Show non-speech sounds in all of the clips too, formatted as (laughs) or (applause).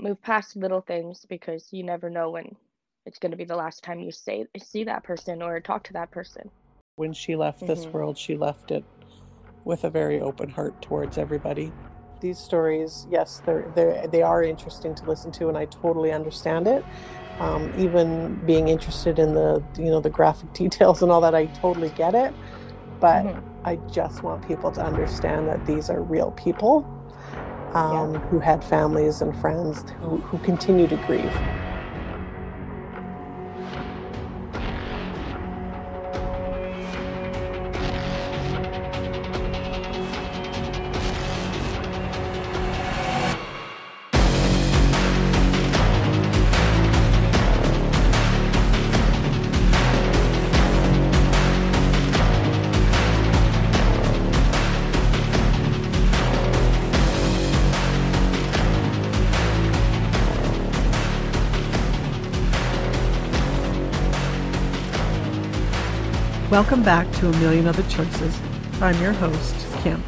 Move past little things because you never know when it's going to be the last time you say see that person or talk to that person. When she left this Mhm. world, she left it with a very open heart towards everybody. These stories, yes, they're, they're they are interesting to listen to, and I totally understand it. Um, even being interested in the you know the graphic (laughs) details and all that, I totally get it. But Mhm. I just want people to understand that these are real people um, who had families and friends who, who continue to grieve. Welcome back to A Million Other Choices. I'm your host, Kim.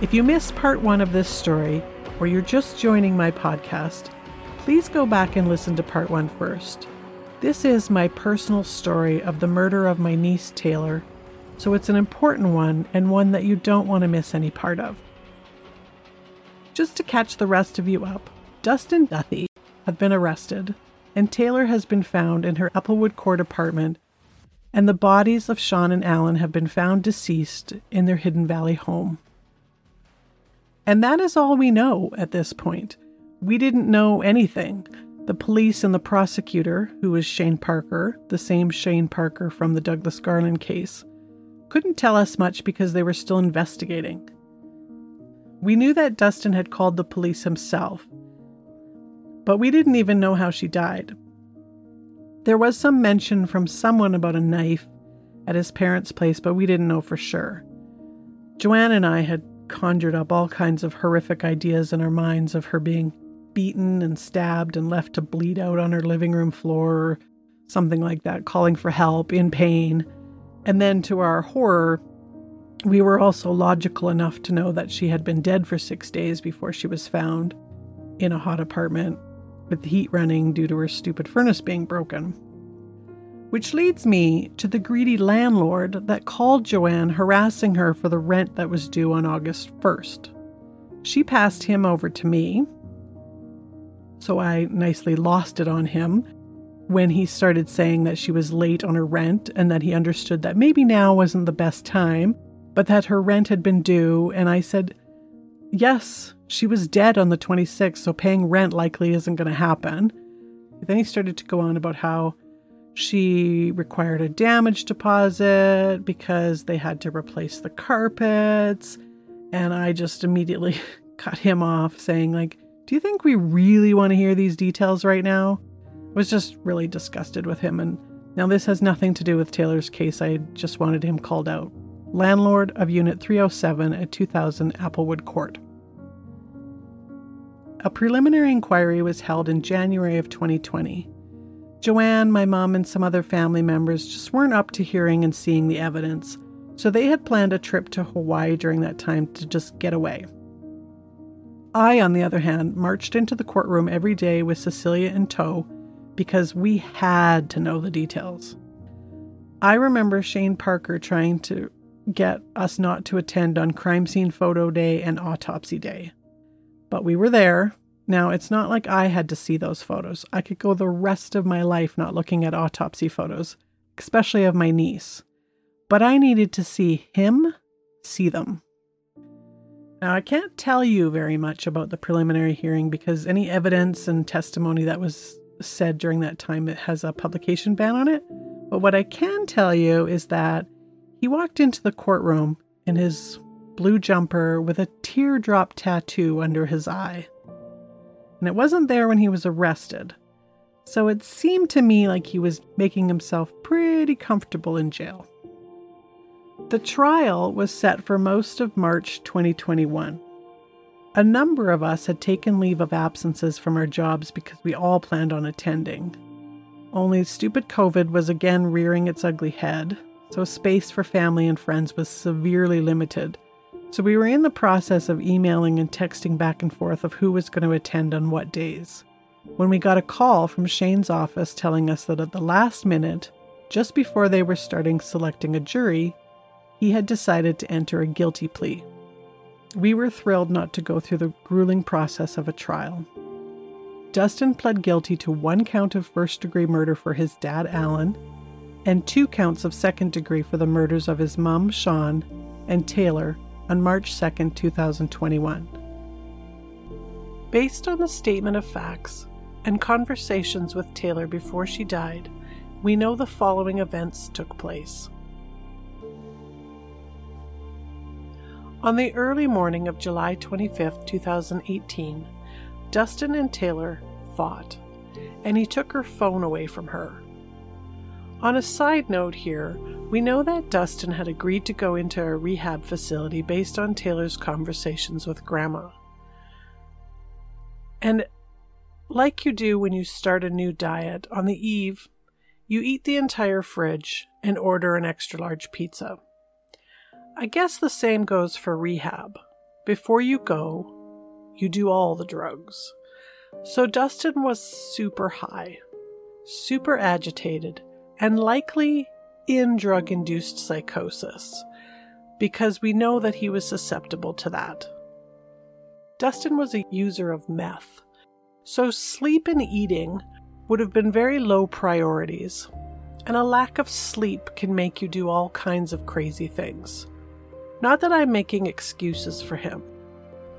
If you missed part one of this story, or you're just joining my podcast, please go back and listen to part one first. This is my personal story of the murder of my niece Taylor, so it's an important one and one that you don't want to miss any part of. Just to catch the rest of you up, Dustin Duthie have been arrested, and Taylor has been found in her Applewood Court apartment and the bodies of Shawn and Alan have been found deceased in their Hidden Valley home. And that is all we know at this point. We didn't know anything. The police and the prosecutor, who was Shane Parker, the same Shane Parker from the Douglas Garland case, couldn't tell us much because they were still investigating. We knew that Dustin had called the police himself, but we didn't even know how she died. There was some mention from someone about a knife at his parents' place, but we didn't know for sure. Joanne and I had conjured up all kinds of horrific ideas in our minds of her being beaten and stabbed and left to bleed out on her living room floor or something like that, calling for help in pain. And then to our horror, we were also logical enough to know that she had been dead for six days before she was found in a hot apartment with the heat running due to her stupid furnace being broken. Which leads me to the greedy landlord that called Joanne harassing her for the rent that was due on August 1st. She passed him over to me, so I nicely lost it on him when he started saying that she was late on her rent and that he understood that maybe now wasn't the best time, but that her rent had been due. And I said, Yes, she was dead on the 26th, so paying rent likely isn't going to happen. Then he started to go on about how she required a damage deposit because they had to replace the carpets. And I just immediately (laughs) cut him off, saying, like, do you think we really want to hear these details right now? I was just really disgusted with him. And now this has nothing to do with Taylor's case. I just wanted him called out. Landlord of Unit 307 at 2000 Applewood Court. A preliminary inquiry was held in January of 2020. Joanne, my mom, and some other family members just weren't up to hearing and seeing the evidence, so they had planned a trip to Hawaii during that time to just get away. I, on the other hand, marched into the courtroom every day with Cecilia in tow because we had to know the details. I remember Shane Parker trying to get us not to attend on crime scene photo day and autopsy day. But we were there. Now, it's not like I had to see those photos. I could go the rest of my life not looking at autopsy photos, especially of my niece. But I needed to see him see them. Now, I can't tell you very much about the preliminary hearing because any evidence and testimony that was said during that time it has a publication ban on it. But what I can tell you is that he walked into the courtroom in his blue jumper with a teardrop tattoo under his eye. And it wasn't there when he was arrested. So it seemed to me like he was making himself pretty comfortable in jail. The trial was set for most of March 2021. A number of us had taken leave of absences from our jobs because we all planned on attending. Only stupid COVID was again rearing its ugly head, so space for family and friends was severely limited. So we were in the process of emailing and texting back and forth of who was going to attend on what days. When we got a call from Shane's office telling us that at the last minute, just before they were starting selecting a jury, he had decided to enter a guilty plea. We were thrilled not to go through the grueling process of a trial. Dustin pled guilty to one count of first degree murder for his dad, Alan, and two counts of second degree for the murders of his mom, Shawn, and Taylor on March 2, 2021. Based on the statement of facts and conversations with Taylor before she died, we know the following events took place. On the early morning of July 25, 2018, Dustin and Taylor fought, and he took her phone away from her. On a side note here, we know that Dustin had agreed to go into a rehab facility based on Taylor's conversations with Grandma. And like you do when you start a new diet, on the eve, you eat the entire fridge and order an extra large pizza. I guess the same goes for rehab. Before you go, you do all the drugs. So Dustin was super high, super agitated, and likely in drug induced psychosis, because we know that he was susceptible to that. Dustin was a user of meth, so sleep and eating would have been very low priorities, and a lack of sleep can make you do all kinds of crazy things. Not that I'm making excuses for him.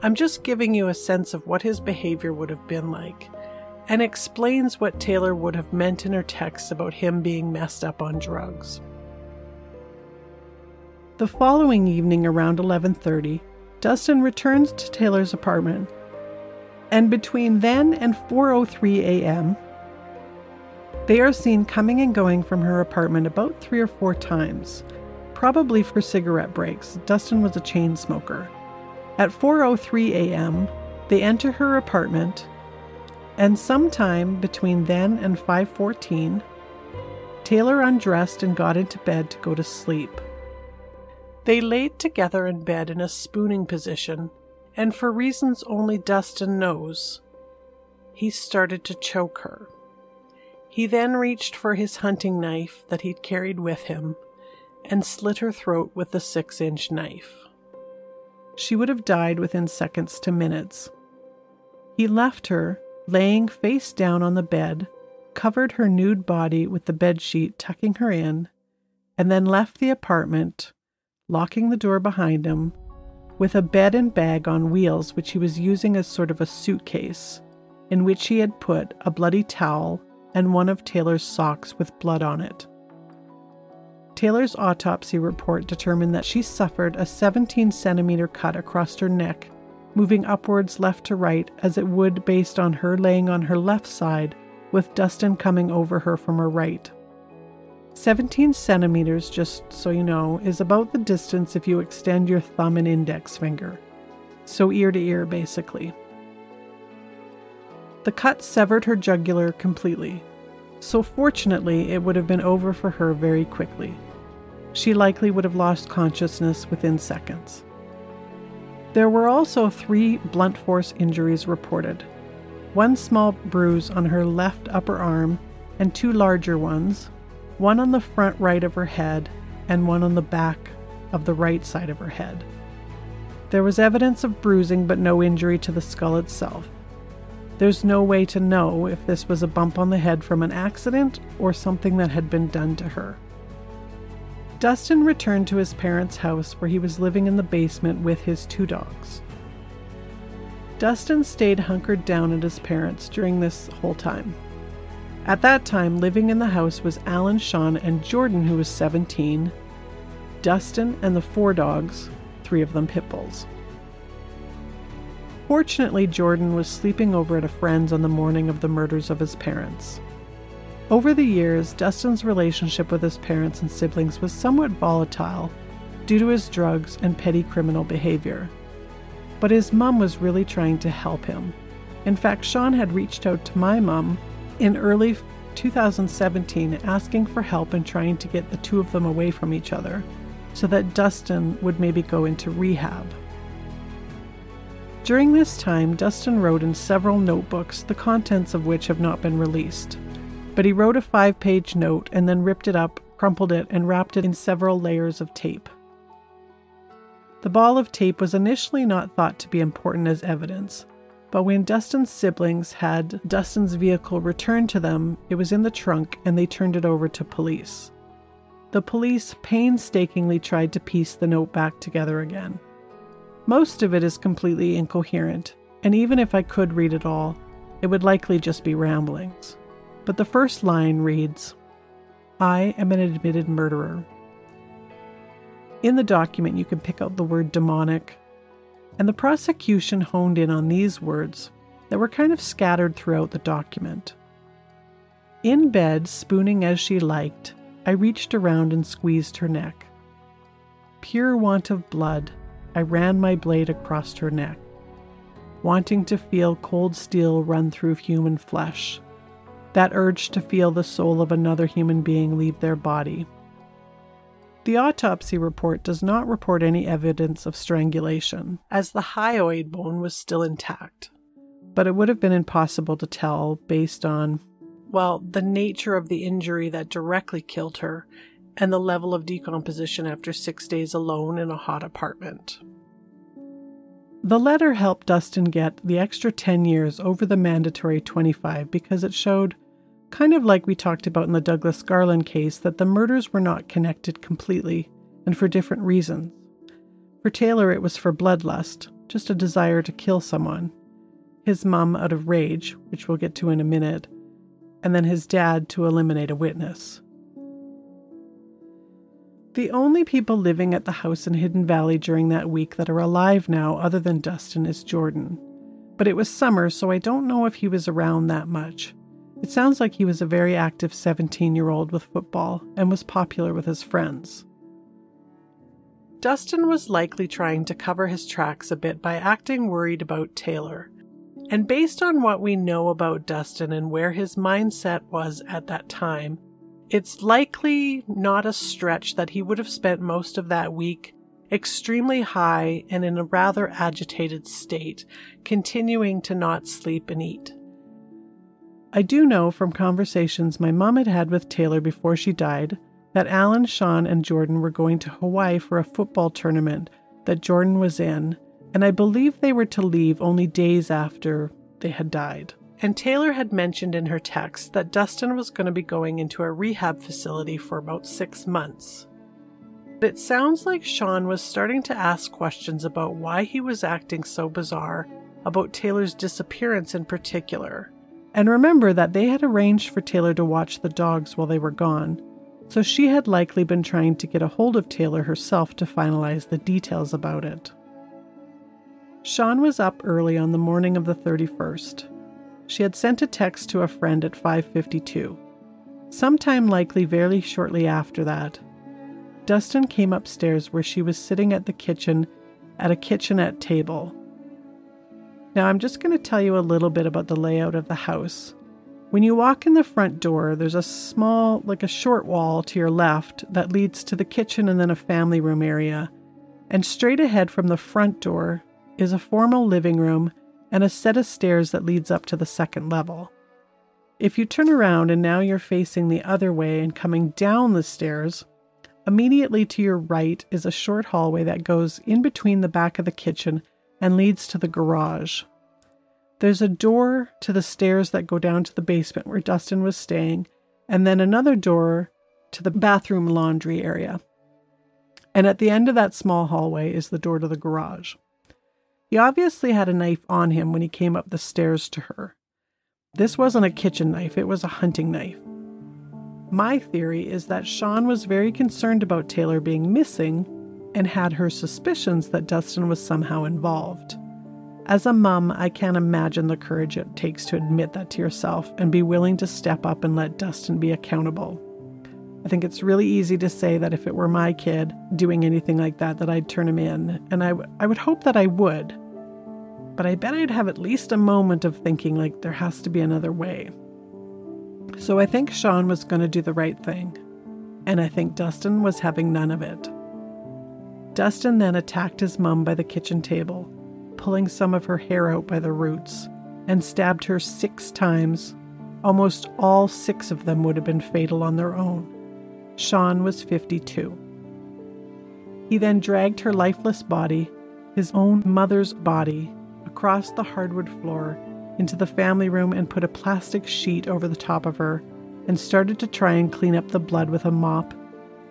I'm just giving you a sense of what his behavior would have been like and explains what Taylor would have meant in her text about him being messed up on drugs. The following evening around 11:30, Dustin returns to Taylor's apartment. And between then and 4:03 a.m., they are seen coming and going from her apartment about 3 or 4 times probably for cigarette breaks. Dustin was a chain smoker. At 4:03 a.m., they enter her apartment, and sometime between then and 5:14, Taylor undressed and got into bed to go to sleep. They laid together in bed in a spooning position, and for reasons only Dustin knows, he started to choke her. He then reached for his hunting knife that he'd carried with him and slit her throat with the six inch knife. She would have died within seconds to minutes. He left her, laying face down on the bed, covered her nude body with the bed sheet, tucking her in, and then left the apartment, locking the door behind him, with a bed and bag on wheels which he was using as sort of a suitcase, in which he had put a bloody towel and one of Taylor's socks with blood on it. Taylor's autopsy report determined that she suffered a 17 centimeter cut across her neck, moving upwards left to right as it would based on her laying on her left side, with Dustin coming over her from her right. 17 centimeters, just so you know, is about the distance if you extend your thumb and index finger. So ear to ear, basically. The cut severed her jugular completely, so fortunately, it would have been over for her very quickly she likely would have lost consciousness within seconds. There were also three blunt force injuries reported one small bruise on her left upper arm, and two larger ones, one on the front right of her head, and one on the back of the right side of her head. There was evidence of bruising, but no injury to the skull itself. There's no way to know if this was a bump on the head from an accident or something that had been done to her. Dustin returned to his parents' house where he was living in the basement with his two dogs. Dustin stayed hunkered down at his parents' during this whole time. At that time, living in the house was Alan Shawn and Jordan, who was 17, Dustin, and the four dogs, three of them pit bulls. Fortunately, Jordan was sleeping over at a friend's on the morning of the murders of his parents. Over the years, Dustin's relationship with his parents and siblings was somewhat volatile due to his drugs and petty criminal behavior. But his mom was really trying to help him. In fact, Shawn had reached out to my mom in early 2017 asking for help in trying to get the two of them away from each other so that Dustin would maybe go into rehab. During this time, Dustin wrote in several notebooks, the contents of which have not been released. But he wrote a five page note and then ripped it up, crumpled it, and wrapped it in several layers of tape. The ball of tape was initially not thought to be important as evidence, but when Dustin's siblings had Dustin's vehicle returned to them, it was in the trunk and they turned it over to police. The police painstakingly tried to piece the note back together again. Most of it is completely incoherent, and even if I could read it all, it would likely just be ramblings. But the first line reads I am an admitted murderer. In the document, you can pick out the word demonic, and the prosecution honed in on these words that were kind of scattered throughout the document. In bed, spooning as she liked, I reached around and squeezed her neck. Pure want of blood, I ran my blade across her neck, wanting to feel cold steel run through human flesh, that urge to feel the soul of another human being leave their body. The autopsy report does not report any evidence of strangulation, as the hyoid bone was still intact. But it would have been impossible to tell based on, well, the nature of the injury that directly killed her and the level of decomposition after six days alone in a hot apartment. The letter helped Dustin get the extra 10 years over the mandatory 25 because it showed, kind of like we talked about in the Douglas Garland case, that the murders were not connected completely and for different reasons. For Taylor, it was for bloodlust, just a desire to kill someone. His mum out of rage, which we'll get to in a minute, and then his dad to eliminate a witness. The only people living at the house in Hidden Valley during that week that are alive now, other than Dustin, is Jordan. But it was summer, so I don't know if he was around that much. It sounds like he was a very active 17 year old with football and was popular with his friends. Dustin was likely trying to cover his tracks a bit by acting worried about Taylor. And based on what we know about Dustin and where his mindset was at that time, it's likely not a stretch that he would have spent most of that week extremely high and in a rather agitated state, continuing to not sleep and eat. I do know from conversations my mom had had with Taylor before she died that Alan, Shawn, and Jordan were going to Hawaii for a football tournament that Jordan was in, and I believe they were to leave only days after they had died. And Taylor had mentioned in her text that Dustin was going to be going into a rehab facility for about six months. It sounds like Shawn was starting to ask questions about why he was acting so bizarre about Taylor's disappearance in particular. And remember that they had arranged for Taylor to watch the dogs while they were gone, so she had likely been trying to get a hold of Taylor herself to finalize the details about it. Shawn was up early on the morning of the 31st. She had sent a text to a friend at 5:52. Sometime likely very shortly after that, Dustin came upstairs where she was sitting at the kitchen at a kitchenette table. Now I'm just going to tell you a little bit about the layout of the house. When you walk in the front door, there's a small, like a short wall to your left that leads to the kitchen and then a family room area. And straight ahead from the front door is a formal living room and a set of stairs that leads up to the second level. If you turn around and now you're facing the other way and coming down the stairs, immediately to your right is a short hallway that goes in between the back of the kitchen and leads to the garage. There's a door to the stairs that go down to the basement where Dustin was staying, and then another door to the bathroom laundry area. And at the end of that small hallway is the door to the garage. He obviously had a knife on him when he came up the stairs to her. This wasn't a kitchen knife, it was a hunting knife. My theory is that Shawn was very concerned about Taylor being missing and had her suspicions that Dustin was somehow involved. As a mum, I can't imagine the courage it takes to admit that to yourself and be willing to step up and let Dustin be accountable. I think it's really easy to say that if it were my kid doing anything like that, that I'd turn him in, and I, w- I would hope that I would. But I bet I'd have at least a moment of thinking like there has to be another way. So I think Shawn was going to do the right thing, and I think Dustin was having none of it. Dustin then attacked his mum by the kitchen table pulling some of her hair out by the roots, and stabbed her six times. Almost all six of them would have been fatal on their own. Shawn was 52. He then dragged her lifeless body, his own mother's body, across the hardwood floor into the family room and put a plastic sheet over the top of her and started to try and clean up the blood with a mop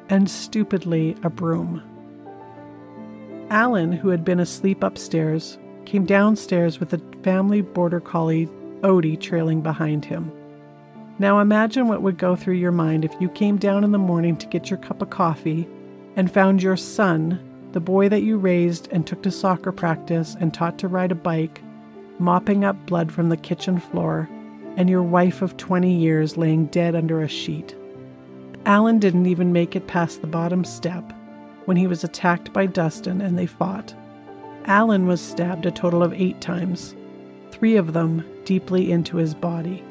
and stupidly a broom. Alan, who had been asleep upstairs, came downstairs with the family border collie Odie trailing behind him. Now imagine what would go through your mind if you came down in the morning to get your cup of coffee and found your son, the boy that you raised and took to soccer practice and taught to ride a bike, mopping up blood from the kitchen floor, and your wife of 20 years laying dead under a sheet. Alan didn't even make it past the bottom step when he was attacked by Dustin and they fought. Alan was stabbed a total of eight times, three of them deeply into his body.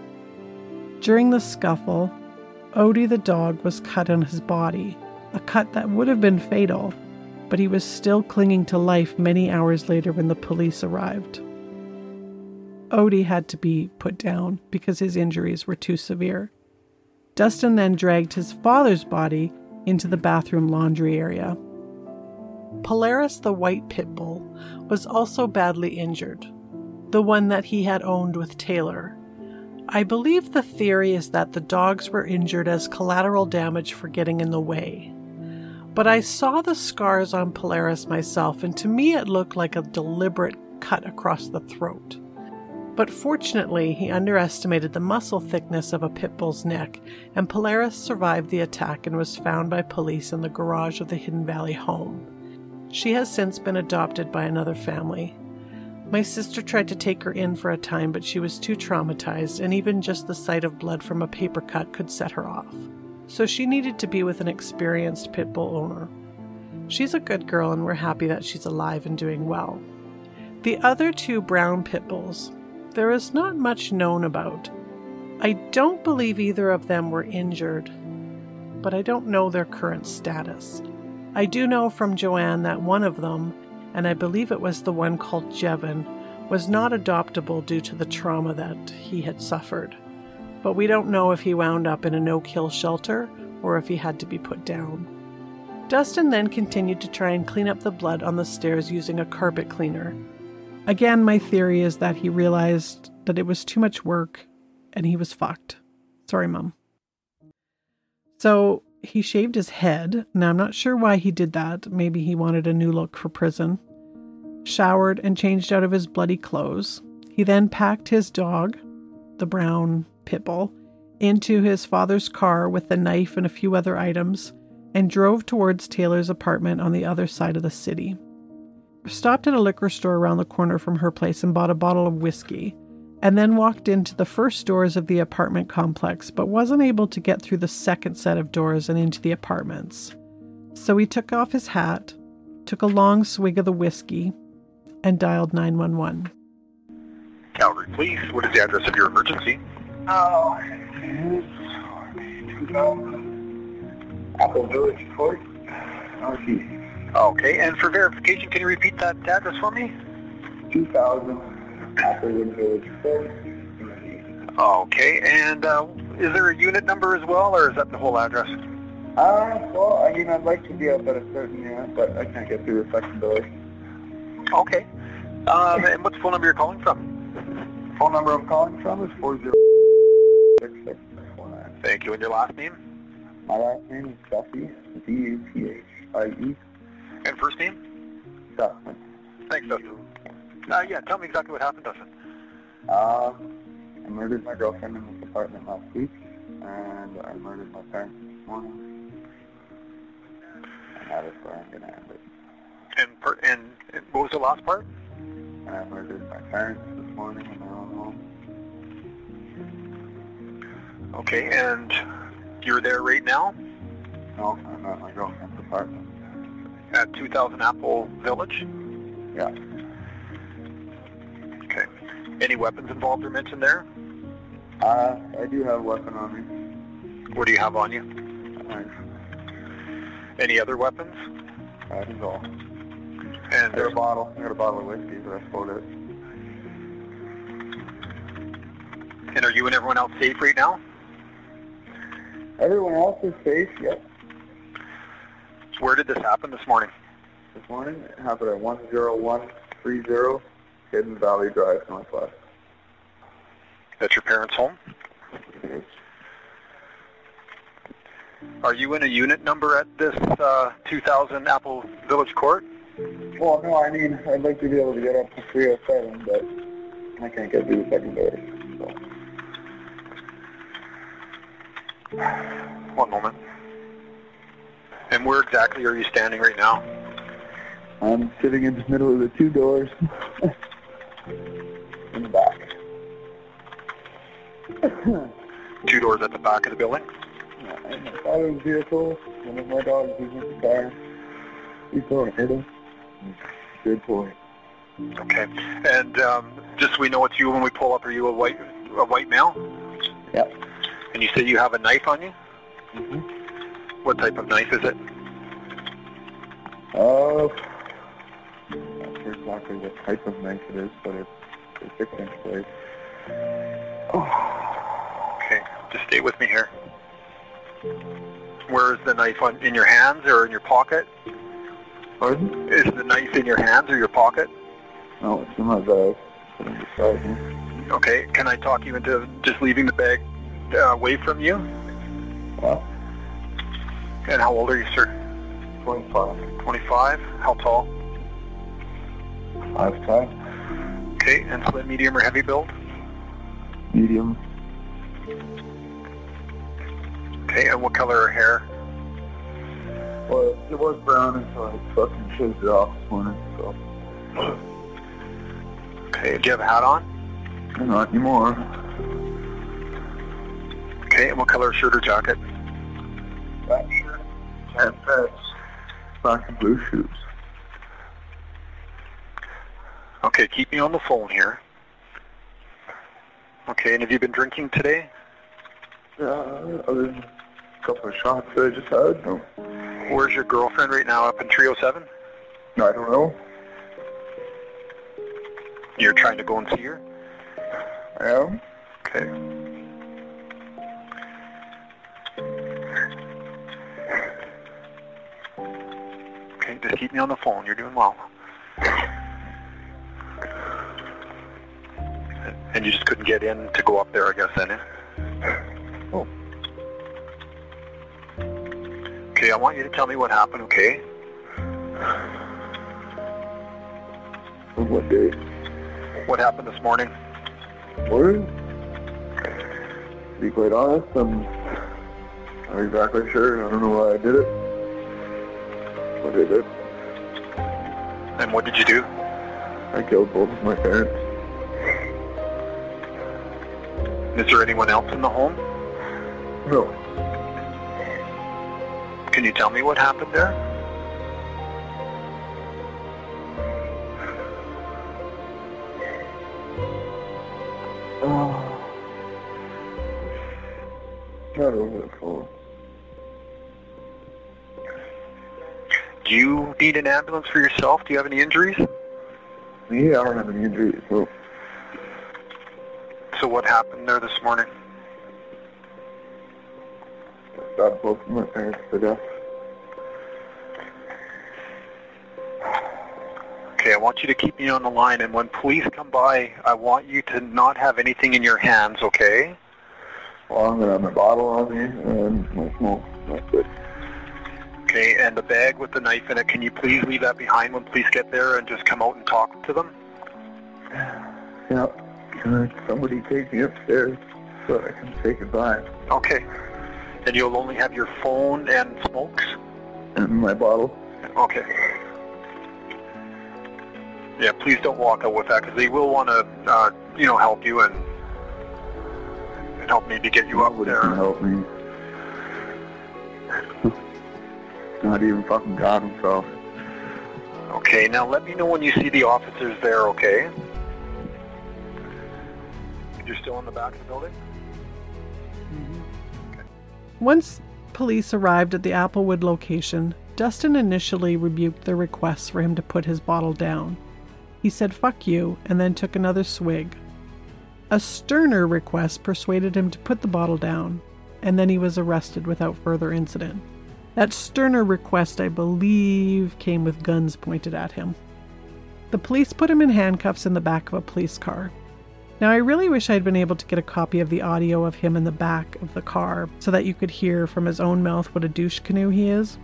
During the scuffle, Odie the dog was cut on his body, a cut that would have been fatal, but he was still clinging to life many hours later when the police arrived. Odie had to be put down because his injuries were too severe. Dustin then dragged his father's body into the bathroom laundry area. Polaris the white pit bull was also badly injured, the one that he had owned with Taylor. I believe the theory is that the dogs were injured as collateral damage for getting in the way. But I saw the scars on Polaris myself, and to me it looked like a deliberate cut across the throat. But fortunately, he underestimated the muscle thickness of a pit bull's neck, and Polaris survived the attack and was found by police in the garage of the Hidden Valley home. She has since been adopted by another family. My sister tried to take her in for a time, but she was too traumatized, and even just the sight of blood from a paper cut could set her off. So she needed to be with an experienced pit bull owner. She's a good girl, and we're happy that she's alive and doing well. The other two brown pit bulls, there is not much known about. I don't believe either of them were injured, but I don't know their current status. I do know from Joanne that one of them, and I believe it was the one called Jevin, was not adoptable due to the trauma that he had suffered. But we don't know if he wound up in a no kill shelter or if he had to be put down. Dustin then continued to try and clean up the blood on the stairs using a carpet cleaner, Again, my theory is that he realized that it was too much work and he was fucked. Sorry, Mom. So he shaved his head. Now, I'm not sure why he did that. Maybe he wanted a new look for prison. Showered and changed out of his bloody clothes. He then packed his dog, the brown pit bull, into his father's car with the knife and a few other items and drove towards Taylor's apartment on the other side of the city stopped at a liquor store around the corner from her place and bought a bottle of whiskey, and then walked into the first doors of the apartment complex, but wasn't able to get through the second set of doors and into the apartments. So he took off his hat, took a long swig of the whiskey, and dialed 911. Calgary Police, what is the address of your emergency? Oh, Apple Village Court, Northeast. Okay, and for verification, can you repeat that address for me? 2000 Applewood Village Court. Okay, and uh, is there a unit number as well, or is that the whole address? Uh, well, I mean, I'd like to be up at a certain unit, but I can't get through the flexibility. Okay. Um, and what's the phone number you're calling from? Phone number I'm calling from is 406649. Thank you, and your last name? My last name is Duthie, D-U-P-H-I-E. And first name? Dustin. Thanks, Dustin. Uh, yeah, tell me exactly what happened, Dustin. Uh, I murdered my girlfriend in this apartment last week, and I murdered my parents this morning. And that is where I'm going to end it. And, per- and, and what was the last part? I murdered my parents this morning in their own home. Okay, and you're there right now No, I'm at my girlfriend's apartment. at 2000 Apple Village? Yeah. Any weapons involved or mentioned there? Uh, I do have a weapon on me. What do you have on you? Knife. Any other weapons? That is all. And got a bottle. I got a bottle of whiskey, but I spoiled it. and are you and everyone else safe right now? Everyone else is safe, yep. Where did this happen this morning? This morning, it happened at 10130 Hidden Valley Drive, Northwest. At your parents' home? Are you in a unit number at this uh, 2000 Apple Village Court? Well, no, I mean, I'd like to be able to get up to 307, but I can't get through the second door. So. One moment. And where exactly are you standing right now? I'm sitting in the middle of the two doors (laughs) in the back. Two doors at the back of the building? Yeah, my father's vehicle, one of my dogs is in the car. He's to hit him. Good point. Okay. And um, just so we know it's you when we pull up, are you a white a white male? Yep. And you say you have a knife on you? Mm-hmm. What type of knife is it? Uh, not sure exactly what type of knife it is, but it's a six-inch blade. Okay. Just stay with me here. Where is the knife on, in your hands or in your pocket? Pardon? Is the knife in your hands or your pocket? No, it's in my bag. Okay. Can I talk you into just leaving the bag uh, away from you? Well, And how old are you, sir? 25. 25. How tall? Five five. Okay. And slim, medium, or heavy build? Medium. Okay. And what color her hair? Well, it was brown until I fucking shaved it off this morning, so. Okay. Do you have a hat on? Not anymore. Okay. And what color shirt or jacket? Black shirt, tan pants, black and blue shoes. Okay. Keep me on the phone here. Okay. And have you been drinking today? Yeah, other than a couple of shots that I just had. No, Where's your girlfriend right now? Up in 307? I don't know. You're trying to go and see her? I am. Okay. Okay, just keep me on the phone. You're doing well. And you just couldn't get in to go up there, I guess, then, eh? Oh. Okay, I want you to tell me what happened, okay? On what day? What happened this morning? Morning? To be quite honest, I'm not exactly sure. I don't know why I did it. But I did. And what did you do? I killed both of my parents. Is there anyone else in the home? No. Can you tell me what happened there? Oh. Not over the phone. Do you need an ambulance for yourself? Do you have any injuries? Me, I don't have any injuries, So what happened there this morning? I stabbed both of my parents to death. Okay, I want you to keep me on the line, and when police come by, I want you to not have anything in your hands, okay? Well, I'm gonna have my bottle on me and my smoke. That's it. Okay, and the bag with the knife in it, can you please leave that behind when police get there and just come out and talk to them? Yeah. Can somebody take me upstairs so I can say goodbye? Okay. And you'll only have your phone and smokes? And my bottle. Okay. yeah, please don't walk out with that because they will want to, uh, you know, help you and and help me to get you up Nobody there. can help me. Not even fucking God himself. Okay, now let me know when you see the officers there, okay? You're still in the back of the building? Mm-hmm. Once police arrived at the Applewood location, Dustin initially rebuked their requests for him to put his bottle down. He said, fuck you, and then took another swig. A sterner request persuaded him to put the bottle down, and then he was arrested without further incident. That sterner request, I believe, came with guns pointed at him. The police put him in handcuffs in the back of a police car. Now, I really wish I'd been able to get a copy of the audio of him in the back of the car so that you could hear from his own mouth what a douche canoe he is.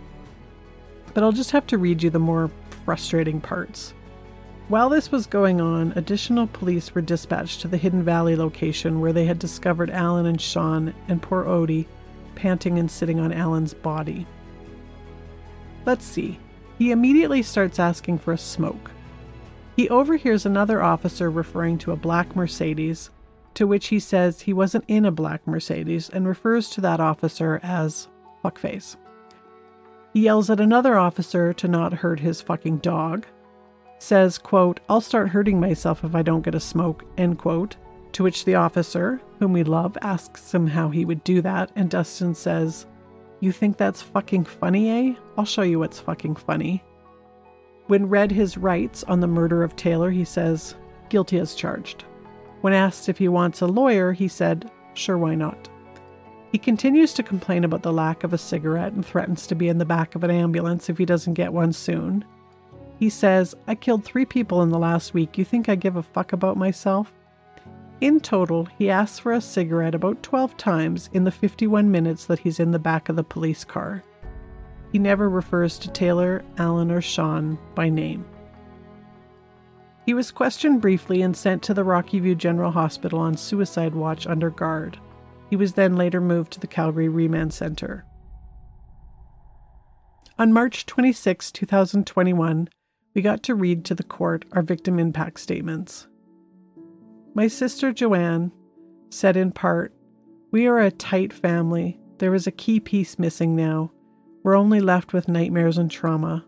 But I'll just have to read you the more frustrating parts. While this was going on, additional police were dispatched to the Hidden Valley location where they had discovered Alan and Shawn and poor Odie panting and sitting on Alan's body. Let's see. He immediately starts asking for a smoke. He overhears another officer referring to a black Mercedes, to which he says he wasn't in a black Mercedes and refers to that officer as fuckface. He yells at another officer to not hurt his fucking dog, says, quote, I'll start hurting myself if I don't get a smoke, end quote, to which the officer, whom we love, asks him how he would do that, and Dustin says, You think that's fucking funny, eh? I'll show you what's fucking funny. When read his rights on the murder of Taylor, he says, guilty as charged. When asked if he wants a lawyer, he said, sure, why not? He continues to complain about the lack of a cigarette and threatens to be in the back of an ambulance if he doesn't get one soon. He says, I killed three people in the last week. You think I give a fuck about myself? In total, he asks for a cigarette about 12 times in the 51 minutes that he's in the back of the police car. He never refers to Taylor, Alan, or Shawn by name. He was questioned briefly and sent to the Rocky View General Hospital on suicide watch under guard. He was then later moved to the Calgary Remand Center. On March 26, 2021, we got to read to the court our victim impact statements. My sister Joanne said in part, We are a tight family. There is a key piece missing now. We're only left with nightmares and trauma.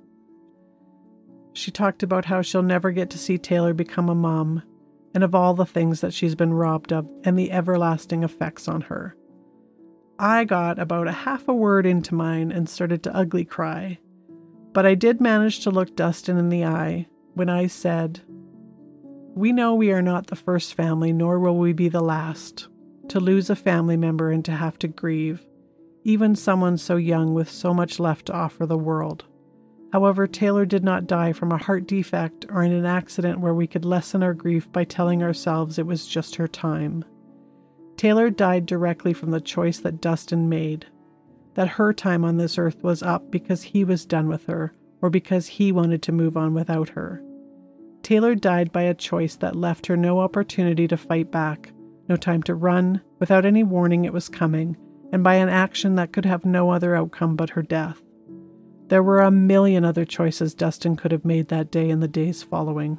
She talked about how she'll never get to see Taylor become a mom, and of all the things that she's been robbed of and the everlasting effects on her. I got about a half a word into mine and started to ugly cry, but I did manage to look Dustin in the eye when I said, We know we are not the first family, nor will we be the last, to lose a family member and to have to grieve even someone so young with so much left to offer the world. However, Taylor did not die from a heart defect or in an accident where we could lessen our grief by telling ourselves it was just her time. Taylor died directly from the choice that Dustin made that her time on this earth was up because he was done with her or because he wanted to move on without her. Taylor died by a choice that left her no opportunity to fight back, no time to run, without any warning it was coming, and by an action that could have no other outcome but her death. There were a million other choices Dustin could have made that day and the days following.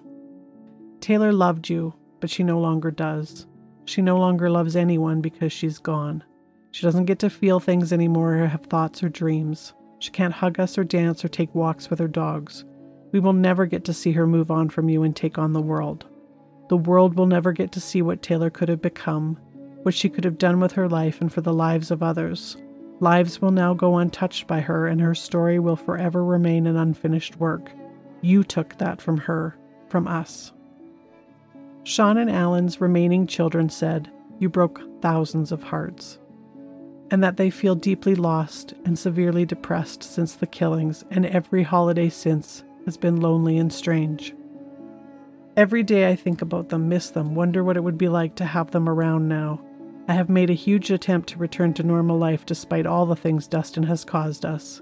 Taylor loved you, but she no longer does. She no longer loves anyone because she's gone. She doesn't get to feel things anymore or have thoughts or dreams. She can't hug us or dance or take walks with her dogs. We will never get to see her move on from you and take on the world. The world will never get to see what Taylor could have become, what she could have done with her life and for the lives of others. Lives will now go untouched by her, and her story will forever remain an unfinished work. You took that from her, from us. Shawn and Alan's remaining children said, You broke thousands of hearts, and that they feel deeply lost and severely depressed since the killings, and every holiday since has been lonely and strange. Every day I think about them, miss them, wonder what it would be like to have them around now. I have made a huge attempt to return to normal life despite all the things Dustin has caused us.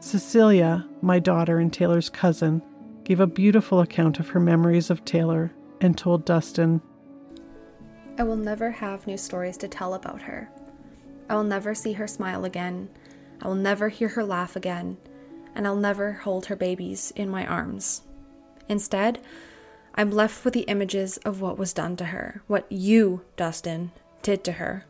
Cecilia, my daughter and Taylor's cousin, gave a beautiful account of her memories of Taylor and told Dustin, I will never have new stories to tell about her. I will never see her smile again. I will never hear her laugh again. And I'll never hold her babies in my arms. Instead, I'm left with the images of what was done to her, what you, Dustin, did to her.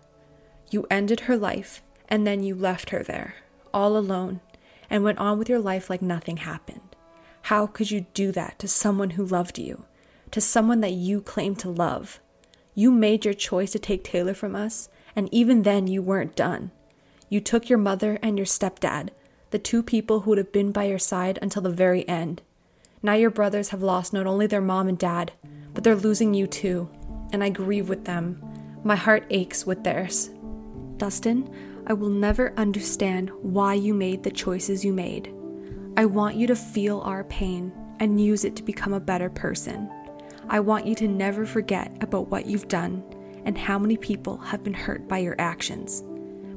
You ended her life, and then you left her there, all alone, and went on with your life like nothing happened. How could you do that to someone who loved you, to someone that you claimed to love? You made your choice to take Taylor from us, and even then you weren't done. You took your mother and your stepdad, the two people who would have been by your side until the very end. Now your brothers have lost not only their mom and dad, but they're losing you too, and I grieve with them. My heart aches with theirs. Dustin, I will never understand why you made the choices you made. I want you to feel our pain and use it to become a better person. I want you to never forget about what you've done and how many people have been hurt by your actions.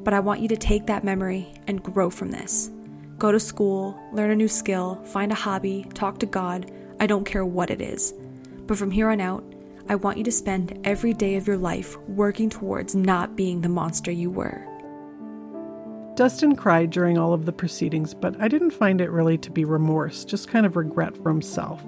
But I want you to take that memory and grow from this. Go to school, learn a new skill, find a hobby, talk to God. I don't care what it is. But from here on out, I want you to spend every day of your life working towards not being the monster you were. Dustin cried during all of the proceedings, but I didn't find it really to be remorse, just kind of regret for himself.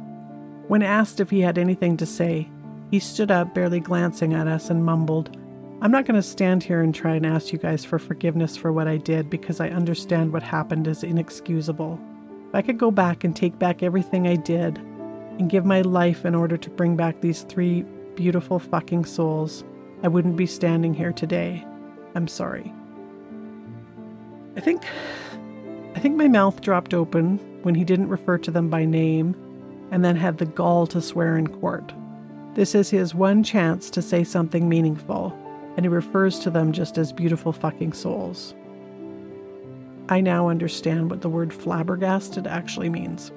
When asked if he had anything to say, he stood up, barely glancing at us, and mumbled, I'm not going to stand here and try and ask you guys for forgiveness for what I did because I understand what happened is inexcusable. If I could go back and take back everything I did and give my life in order to bring back these three beautiful fucking souls, I wouldn't be standing here today. I'm sorry. I think I think my mouth dropped open when he didn't refer to them by name and then had the gall to swear in court. This is his one chance to say something meaningful, and he refers to them just as beautiful fucking souls. I now understand what the word flabbergasted actually means.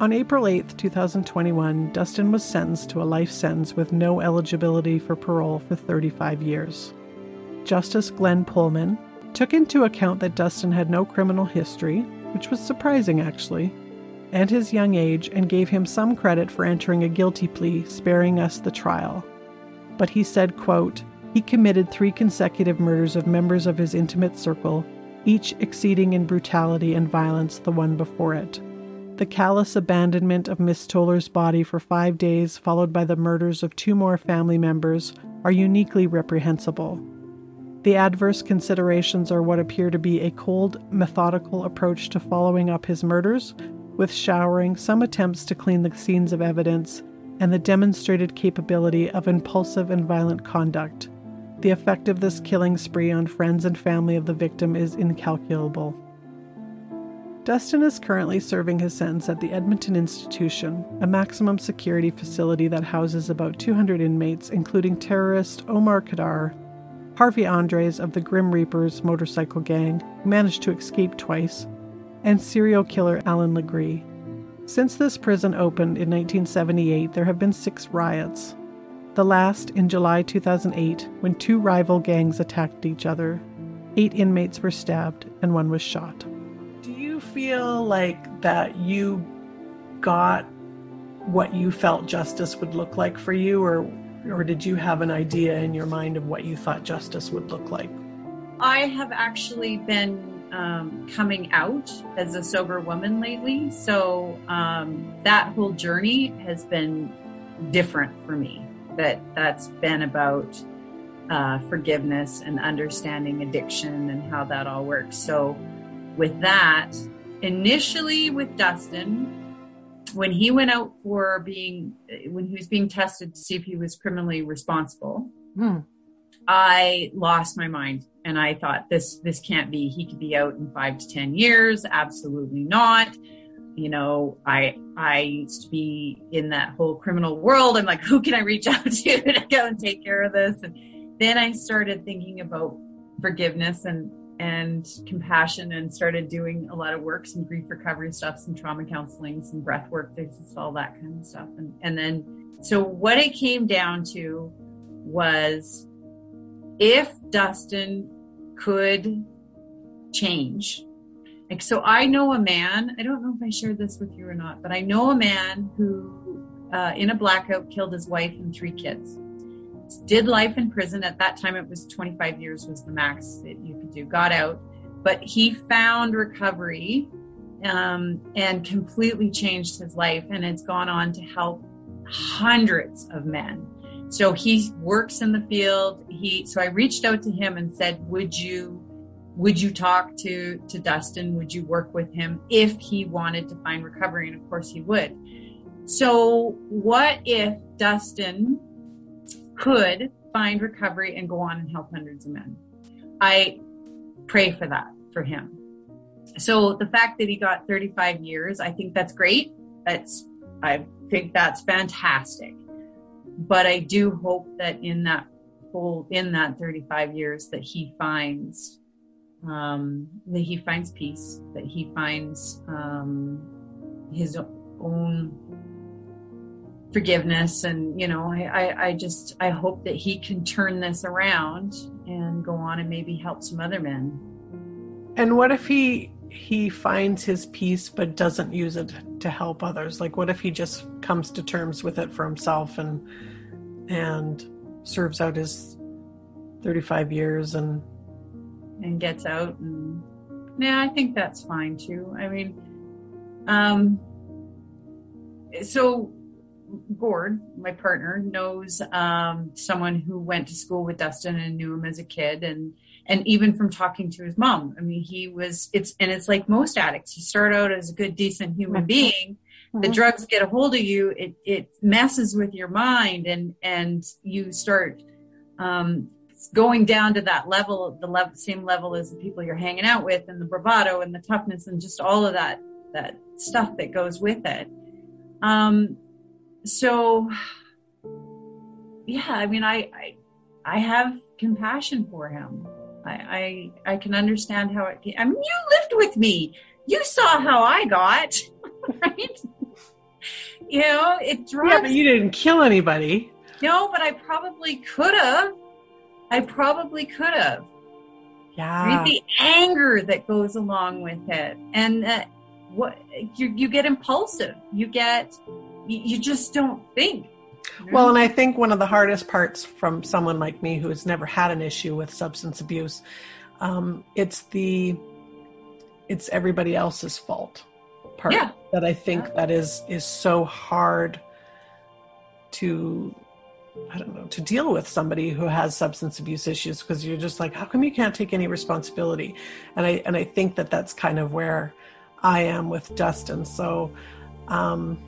On April 8, 2021, Dustin was sentenced to a life sentence with no eligibility for parole for 35 years. Justice Glen Poelman took into account that Dustin had no criminal history, which was surprising actually, and his young age and gave him some credit for entering a guilty plea, sparing us the trial. But he said, quote, he committed three consecutive murders of members of his intimate circle, each exceeding in brutality and violence the one before it. The callous abandonment of Miss Toller's body for five days, followed by the murders of two more family members, are uniquely reprehensible. The adverse considerations are what appear to be a cold, methodical approach to following up his murders, with showering, some attempts to clean the scenes of evidence, and the demonstrated capability of impulsive and violent conduct. The effect of this killing spree on friends and family of the victim is incalculable. Dustin is currently serving his sentence at the Edmonton Institution, a maximum security facility that houses about 200 inmates, including terrorist Omar Khadr, Harvey Andres of the Grim Reapers motorcycle gang, who managed to escape twice, and serial killer Allan Legere. Since this prison opened in 1978, there have been six riots. The last in July 2008, when two rival gangs attacked each other. Eight inmates were stabbed and one was shot. Feel like that you got what you felt justice would look like for you, or, or did you have an idea in your mind of what you thought justice would look like? I have actually been um, coming out as a sober woman lately. So um, that whole journey has been different for me. That that's been about uh, forgiveness and understanding addiction and how that all works. So with that, initially with Dustin, when he went out for being when he was being tested to see if he was criminally responsible. Hmm. I lost my mind and I thought this this can't be. He could be out in five to ten years. Absolutely not. You know, I I used to be in that whole criminal world. I'm like, who can I reach out (laughs) to to go and take care of this? And then I started thinking about forgiveness and and compassion and started doing a lot of work, some grief recovery stuff, some trauma counseling, some breath work, just all that kind of stuff. And and then so what it came down to was if Dustin could change. Like, so I know a man, I don't know if I shared this with you or not, but I know a man who, uh, in a blackout, killed his wife and three kids. Did life in prison. At that time, it was 25 years was the max that you could do. Got out, but he found recovery um, and completely changed his life. And it's gone on to help hundreds of men. So he works in the field. He so I reached out to him and said, "Would you would you talk to to Dustin? Would you work with him if he wanted to find recovery?" And of course he would. So what if Dustin could find recovery and go on and help hundreds of men? I pray for that for him. So the fact that he got 35 years, I think that's great. That's I think that's fantastic. But I do hope that in that whole in that 35 years that he finds um, that he finds peace, that he finds um, his own forgiveness, and you know, I, I, I just I hope that he can turn this around and go on and maybe help some other men. And what if he he finds his peace but doesn't use it to help others? Like what if he just comes to terms with it for himself and and serves out his 35 years and and gets out and yeah, I think that's fine too. I mean um so Gord, my partner, knows um, someone who went to school with Dustin and knew him as a kid, and and even from talking to his mom i mean he was it's and it's like most addicts you start out as a good decent human mm-hmm. being mm-hmm. the drugs get a hold of you it it messes with your mind and and you start um, going down to that level the level, same level as the people you're hanging out with and the bravado and the toughness and just all of that that stuff that goes with it um so yeah i mean i i, I have compassion for him I, I, I can understand how it. came. I mean, you lived with me. You saw how I got, (laughs) right? you know, it drugs. Yeah, but you didn't kill anybody. No, but I probably could have. I probably could have. Yeah. the anger that goes along with it, and uh, what you you get impulsive. You get you, just don't think. Well, and I think one of the hardest parts from someone like me who has never had an issue with substance abuse, um, it's the it's everybody else's fault part yeah. that I think yeah. that is is so hard to I don't know to deal with somebody who has substance abuse issues because you're just like how come you can't take any responsibility and I and I think that that's kind of where I am with Dustin so um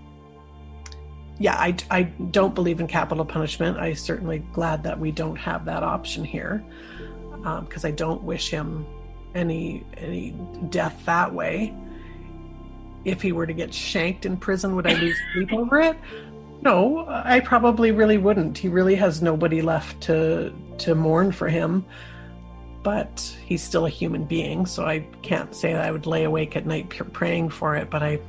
yeah, I, I don't believe in capital punishment. I'm certainly glad that we don't have that option here because um, I don't wish him any any death that way. If he were to get shanked in prison, would I lose sleep over it? No, I probably really wouldn't. He really has nobody left to to mourn for him. But he's still a human being, so I can't say that I would lay awake at night praying for it. But I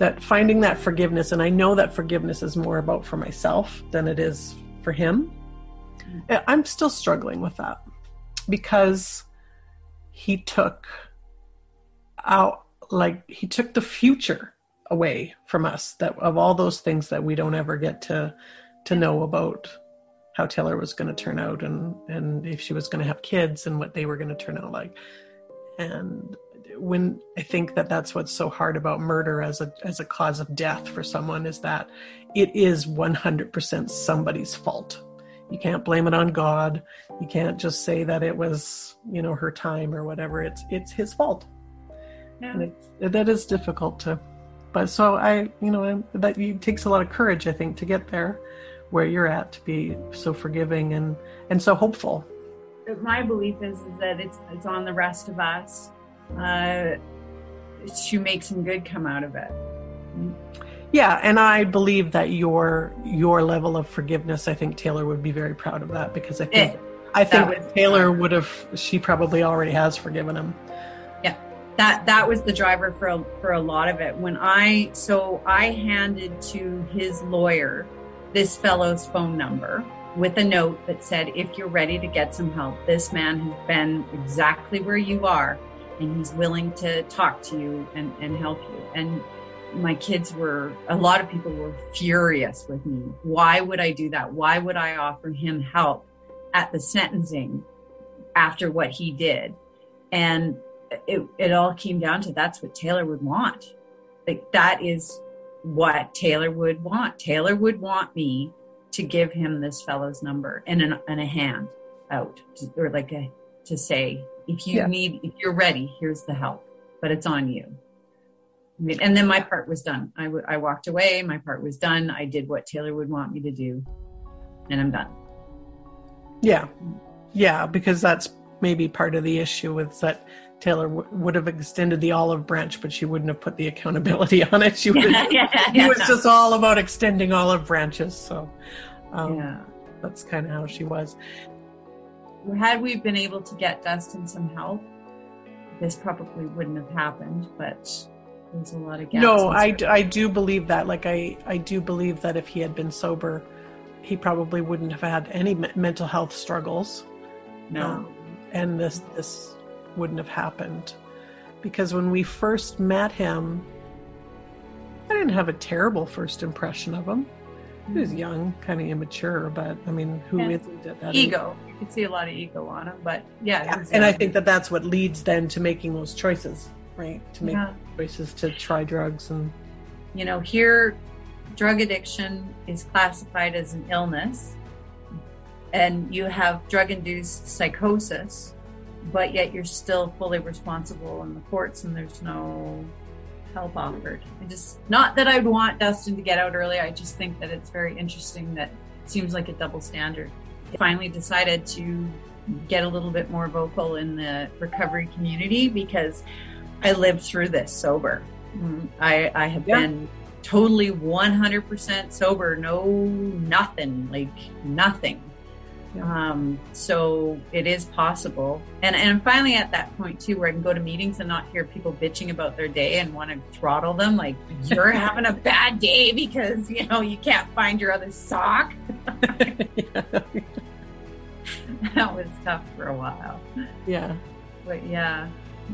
that finding that forgiveness and i know that forgiveness is more about for myself than it is for him. I'm still struggling with that because he took out like he took the future away from us that of all those things that we don't ever get to to know about how Taylor was going to turn out and and if she was going to have kids and what they were going to turn out like. And when I think that that's what's so hard about murder as a as a cause of death for someone is that it is 100% somebody's fault. You can't blame it on God. You can't just say that it was, you know, her time or whatever. It's it's his fault. Yeah. And it's, that is difficult to but so I, you know, that it takes a lot of courage I think to get there where you're at to be so forgiving and and so hopeful. My belief is, is that it's it's on the rest of us uh, to make some good come out of it. Yeah, and I believe that your your level of forgiveness, I think Taylor would be very proud of that because I think it, I think Taylor would have she probably already has forgiven him. Yeah. That that was the driver for a, for a lot of it. When I so I handed to his lawyer this fellow's phone number with a note that said if you're ready to get some help, this man has been exactly where you are and he's willing to talk to you and, and help you. And my kids were, a lot of people were furious with me. Why would I do that? Why would I offer him help at the sentencing after what he did? And it, it all came down to that's what Taylor would want. Like that is what Taylor would want. Taylor would want me to give him this fellow's number and, an, and a hand out, or like a, to say, if you Yeah. need, if you're ready, here's the help, but it's on you. And then my part was done. I, w- I walked away. My part was done. I did what Taylor would want me to do, and I'm done. Yeah. Yeah, because that's maybe part of the issue with that Taylor w- would have extended the olive branch, but she wouldn't have put the accountability (laughs) on it. She would have, yeah, he was just all about extending olive branches. So um, yeah. that's kind of how she was. Had we been able to get Dustin some help, this probably wouldn't have happened. But there's a lot of gaps. No, I, d- I do believe that. Like, I, I do believe that if he had been sober, he probably wouldn't have had any me- mental health struggles. no. Um, and this this wouldn't have happened because when we first met him i didn't have a terrible first impression of him he was young kind of immature but i mean who Yeah. not at that age? ego. You can see a lot of ego on him, but yeah. Yeah, and i think that that's what leads then to making those choices right to make Yeah. choices to try drugs and you know, here drug addiction is classified as an illness, and you have drug induced psychosis, but yet you're still fully responsible in the courts, and there's no help offered. I just, not that I'd want Dustin to get out early, I just think that it's very interesting that it seems like a double standard. I finally decided to get a little bit more vocal in the recovery community because I lived through this sober. Mm, I, I have Yeah. been totally 100% sober, no nothing, like nothing. Um, so it is possible. And, and I'm finally at that point too where I can go to meetings and not hear people bitching about their day and want to throttle them. Like, (laughs) you're having a bad day because, you know, you can't find your other sock. (laughs) that was tough for a while yeah but yeah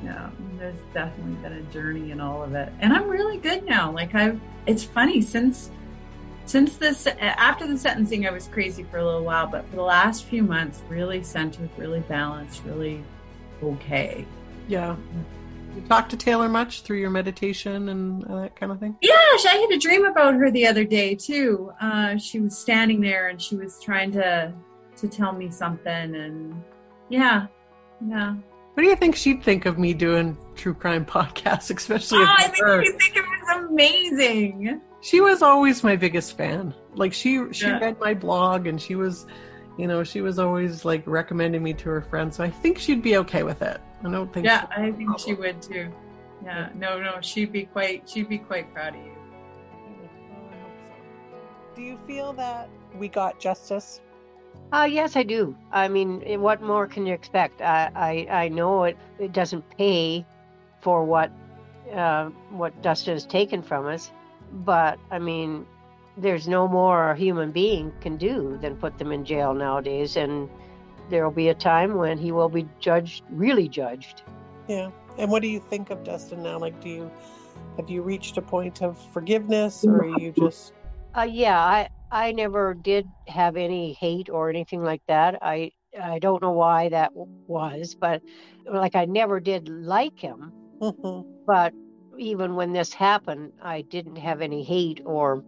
yeah there's definitely been a journey in all of it and i'm really good now like i've it's funny since since this after the sentencing i was crazy for a little while but for the last few months really centered really balanced really okay. Yeah. You talk to taylor much through your meditation and uh, that kind of thing? Yeah i had a dream about her the other day too. Uh, she was standing there and she was trying to to tell me something and yeah yeah. What do you think she'd think of me doing true crime (laughs) podcasts especially oh, i think her? you think it was amazing she was always my biggest fan like she she Yeah. read my blog and she was you know she was always like recommending me to her friends so i think she'd be okay with it i don't think Yeah, I think she would too. Yeah, no, no, she'd be quite, she'd be quite proud of you. do you feel that we got justice Uh, yes, I do. I mean, eh, what more can you expect? I, I, I know it, it doesn't pay for what uh, what Dustin has taken from us, but I mean, there's no more a human being can do than put them in jail nowadays, and there will be a time when he will be judged, really judged. yeah and what do you think of dustin now like do you have you reached a point of forgiveness or are you just Uh, yeah, I I never did have any hate or anything like that. I I don't know why that was, but like I never did like him. Mhm. But even when this happened, I didn't have any hate or.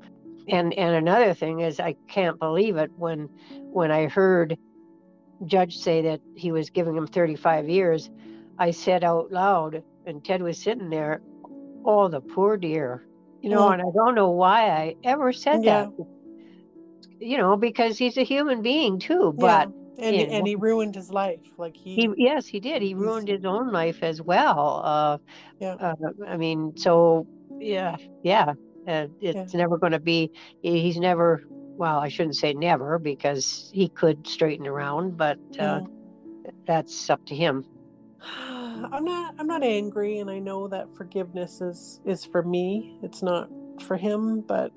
And and another thing is, I can't believe it when when I heard judge say that he was giving him 35 years. I said out loud, and Ted was sitting there. Oh, the poor dear. You know, Mm. and I don't know why I ever said Yeah. that. You know, because he's a human being too. Yeah. And Yeah. and he ruined his life like he, he, yes, he did. He ruined his own life as well. Uh, Yeah. Uh, I mean, so yeah, yeah. Uh, it's never going to be. He's never. Well, I shouldn't say never because he could straighten around, but uh, Mm. that's up to him. (sighs) I'm not I'm not angry and I know that forgiveness is is for me. It's not for him, but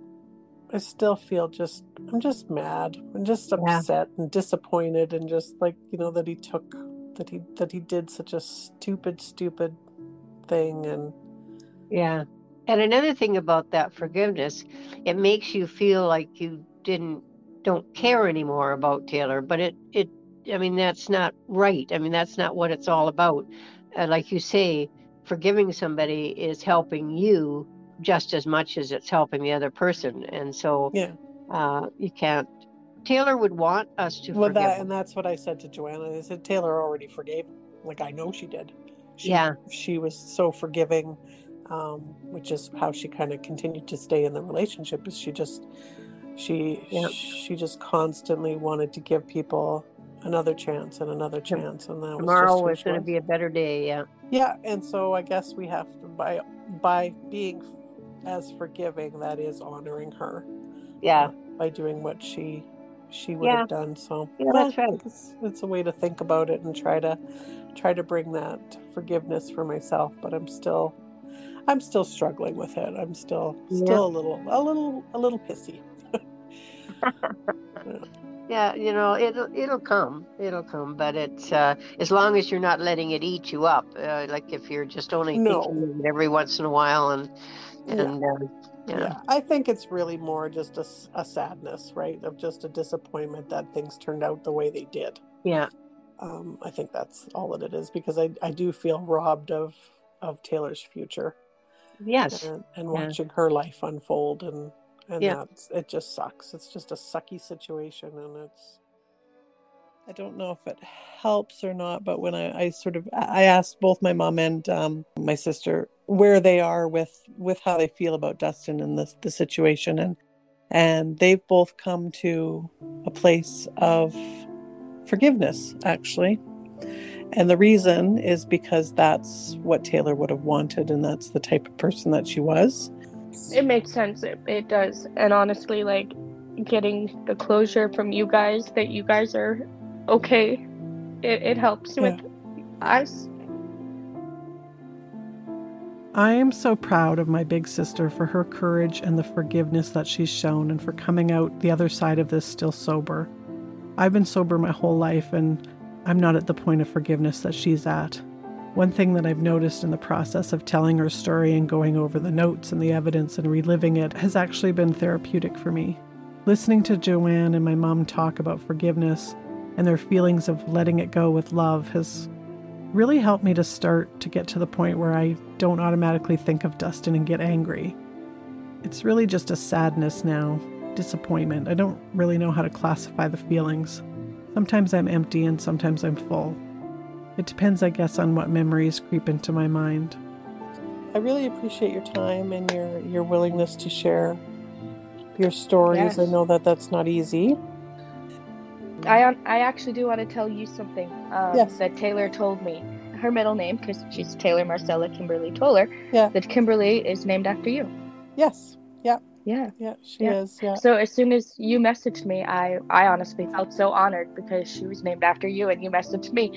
I still feel just I'm just mad. I'm just Yeah. upset and disappointed and just like, you know, that he took that he that he did such a stupid, stupid thing and Yeah. And another thing about that forgiveness, it makes you feel like you didn't don't care anymore about Taylor, but it it I mean that's not right. I mean that's not what it's all about. Uh, like you say, forgiving somebody is helping you just as much as it's helping the other person. And so Yeah. uh, you can't. Taylor would want us to Well, forgive. that and that's what I said to Joanna. I said Taylor already forgave. Like I know she did. She, Yeah. She was so forgiving, um, which is how she kind of continued to stay in the relationship. Is she just she Yeah. she just constantly wanted to give people another chance and another chance, and that was Tomorrow just who was going to be a better day. Yeah. Yeah, and so I guess we have to by by being as forgiving, that is honoring her Yeah. by doing what she she would Yeah. have done. So Yeah, well, that's right. It's, it's a way to think about it and try to try to bring that forgiveness for myself. But I'm still I'm still struggling with it. I'm still Yeah. still a little a little a little pissy. (laughs) (laughs) Yeah, you know, it'll it'll come, it'll come, but it's uh, as long as you're not letting it eat you up. Uh, like if you're just only No. thinking every once in a while, and Yeah. And uh, Yeah. yeah, I think it's really more just a sadness, right? Of just a disappointment that things turned out the way they did. yeah, Um, I think that's all that it is because I, I do feel robbed of of Taylor's future yes, and, and Yeah. watching her life unfold and and Yeah. that's it just sucks. It's just a sucky situation and it's I don't know if it helps or not, but when I, I sort of I asked both my mom and um, my sister where they are with with how they feel about Dustin and the the situation and and they've both come to a place of forgiveness actually. And the reason is because that's what Taylor would have wanted and that's the type of person that she was. It makes sense. It, it does. And honestly, like getting the closure from you guys that you guys are okay, it, it helps with us. I am so proud of my big sister for her courage and the forgiveness that she's shown and for coming out the other side of this still sober. I've been sober my whole life and I'm not at the point of forgiveness that she's at. One thing that I've noticed in the process of telling her story and going over the notes and the evidence and reliving it has actually been therapeutic for me. Listening to Joanne and my mom talk about forgiveness and their feelings of letting it go with love has really helped me to start to get to the point where I don't automatically think of Dustin and get angry. It's really just a sadness now, disappointment. I don't really know how to classify the feelings. Sometimes I'm empty and sometimes I'm full. It depends, I guess, on what memories creep into my mind. I really appreciate your time and your, your willingness to share your stories. I know that that's not easy. I I actually do want to tell you something um, Yes. that Taylor told me. Her middle name, because she's Taylor Marcella Kimberly Toller, Yeah. that Kimberly is named after you. Yes. Yeah. Yeah. Yeah, she Yeah. is. Yeah. So as soon as you messaged me, I I honestly felt so honored because she was named after you, and you messaged me.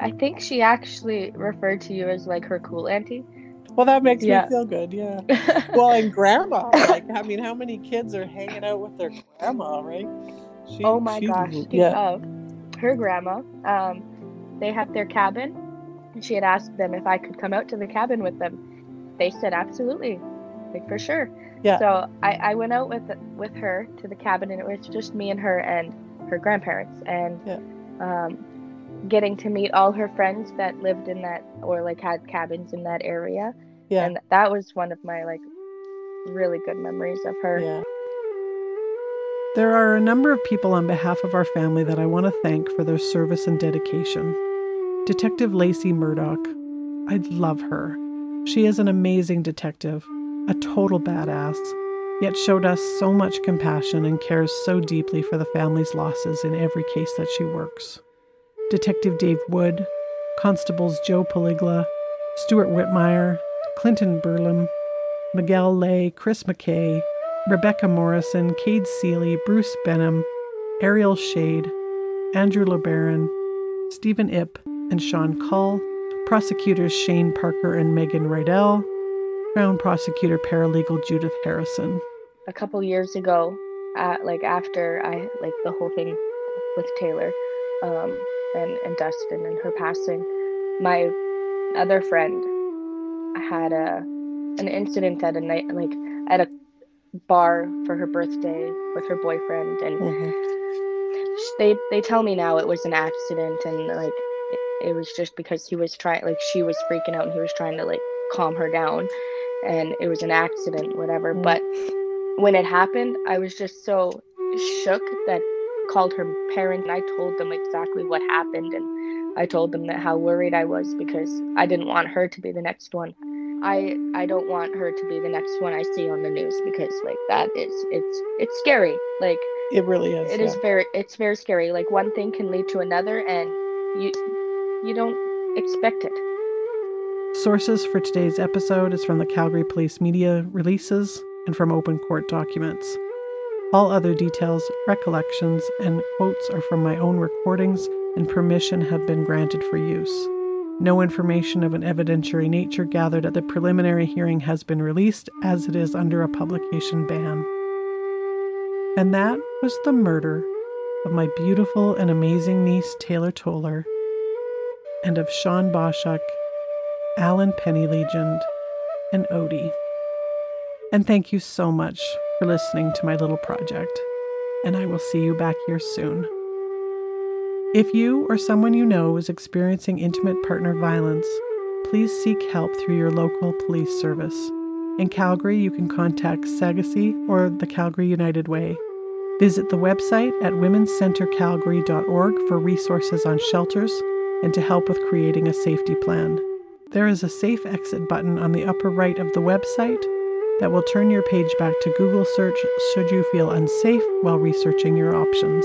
I think she actually referred to you as like her cool auntie. Well, that makes Yeah. me feel good. Yeah. (laughs) well, and grandma. Like, I mean, how many kids are hanging out with their grandma, right? She, oh my gosh! Yeah. her grandma, um, they had their cabin, and she had asked them if I could come out to the cabin with them. They said absolutely, like for sure. Yeah. So I, I went out with with her to the cabin, and it was just me and her and her grandparents, and Yeah. um, getting to meet all her friends that lived in that or like had cabins in that area, Yeah. and that was one of my like really good memories of her. Yeah. There are a number of people on behalf of our family that I want to thank for their service and dedication. Detective Lacey Murdoch. I love her. She is an amazing detective, a total badass, yet showed us so much compassion and cares so deeply for the family's losses in every case that she works. Detective Dave Wood, Constables Joe Poligla, Stuart Whitmire, Clinton Burlam, Miguel Lay, Chris McKay, Rebecca Morrison, Cade Seeley, Bruce Benham, Ariel Shade, Andrew LeBaron, Stephen Ip, and Sean Cull, prosecutors Shane Parker and Megan Rydell, Crown prosecutor paralegal Judith Harrison. a couple years ago, uh, like after I like the whole thing with Taylor, um, and and Dustin and her passing, my other friend had a an incident at a night like at a bar for her birthday with her boyfriend, and sh- they they tell me now it was an accident and like it, it was just because he was trying like she was freaking out and he was trying to like calm her down and it was an accident, whatever. Mm-hmm. But when it happened, I was just so shook that called her parents and I told them exactly what happened and I told them that how worried I was because I didn't want her to be the next one. I I don't want her to be the next one I see on the news because like that is it's it's scary. Like It really is. it yeah. is very it's very scary. Like one thing can lead to another and you you don't expect it. Sources for today's episode is from the Calgary Police media releases and from open court documents. All other details, recollections, and quotes are from my own recordings and permission have been granted for use. No information of an evidentiary nature gathered at the preliminary hearing has been released as it is under a publication ban. And that was the murder of my beautiful and amazing niece Taylor Toller and of Shawn Boschuk Alan Pennylegion, and Odie. And thank you so much for listening to my little project, and I will see you back here soon. If you or someone you know is experiencing intimate partner violence, please seek help through your local police service. In Calgary, you can contact Sagesse or the Calgary United Way. Visit the website at womenscentrecalgary.org for resources on shelters and to help with creating a safety plan. There is a safe exit button on the upper right of the website that will turn your page back to Google search should you feel unsafe while researching your options.